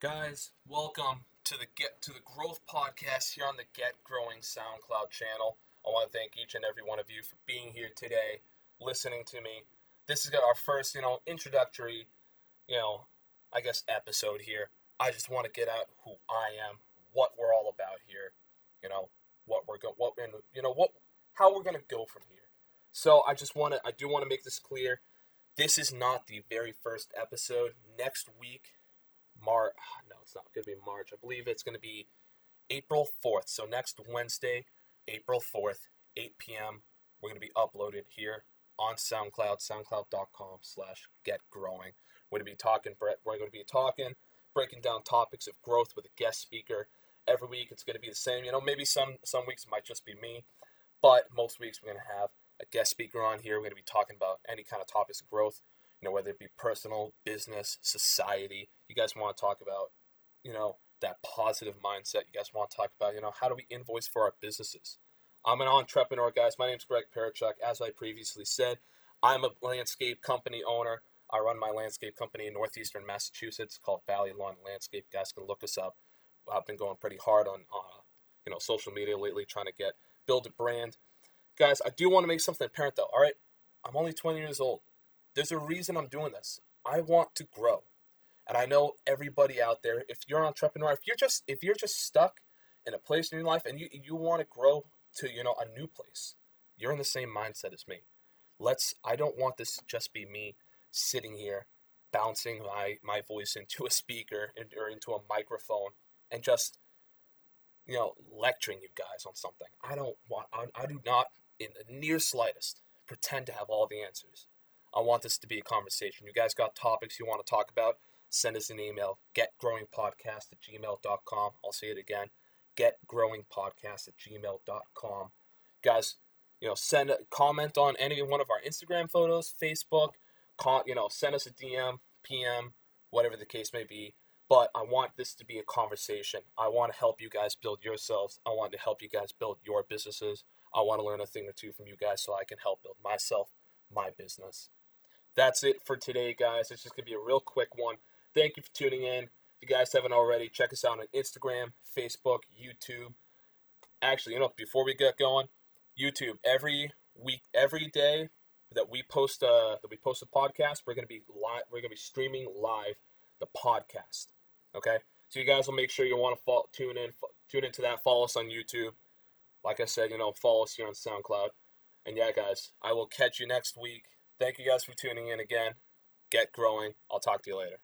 Guys, welcome to the Get to the Growth podcast here on the Get Growing SoundCloud channel. I want to thank each and every one of you for being here today, listening to me. This is our first, you know, introductory, you know, I guess episode here. I just want to get out who I am, what we're all about here, you know, what we're going, what and you know what, how we're gonna go from here. So I just want to, I do want to make this clear. This is not the very first episode. Next week March. No, it's not going to be March. I believe it's going to be April 4th. So next Wednesday, April 4th, 8 p.m. We're going to be uploaded here on SoundCloud, SoundCloud.com/slash Get Growing. We're going to be talking, We're going to be talking, breaking down topics of growth with a guest speaker. Every week it's going to be the same. You know, maybe some some weeks it might just be me, but most weeks we're going to have a guest speaker on here. We're going to be talking about any kind of topics of growth you know, whether it be personal, business, society. You guys want to talk about, you know, that positive mindset. You guys want to talk about, you know, how do we invoice for our businesses? I'm an entrepreneur, guys. My name is Greg Parachuk. As I previously said, I'm a landscape company owner. I run my landscape company in northeastern Massachusetts called Valley Lawn Landscape. You guys can look us up. I've been going pretty hard on, uh, you know, social media lately, trying to get build a brand. Guys, I do want to make something apparent though. All right, I'm only 20 years old. There's a reason I'm doing this. I want to grow. And I know everybody out there, if you're an entrepreneur, if you're just if you're just stuck in a place in your life and you, you want to grow to, you know, a new place, you're in the same mindset as me. Let's I don't want this to just be me sitting here bouncing my, my voice into a speaker or into a microphone and just you know lecturing you guys on something. I don't want I, I do not in the near slightest pretend to have all the answers. I want this to be a conversation. You guys got topics you want to talk about? Send us an email, getgrowingpodcast at gmail.com. I'll say it again, getgrowingpodcast at gmail.com. Guys, you know, send a comment on any one of our Instagram photos, Facebook, con, you know, send us a DM, PM, whatever the case may be. But I want this to be a conversation. I want to help you guys build yourselves. I want to help you guys build your businesses. I want to learn a thing or two from you guys so I can help build myself, my business that's it for today, guys. It's just going to be a real quick one. Thank you for tuning in. If you guys haven't already, check us out on Instagram, Facebook, YouTube. Actually, you know, before we get going, YouTube every week, every day that we post uh, that we post a podcast, we're gonna be live. We're gonna be streaming live the podcast. Okay, so you guys will make sure you want to follow, tune in, tune into that. Follow us on YouTube. Like I said, you know, follow us here on SoundCloud. And yeah, guys, I will catch you next week. Thank you guys for tuning in again. Get growing. I'll talk to you later.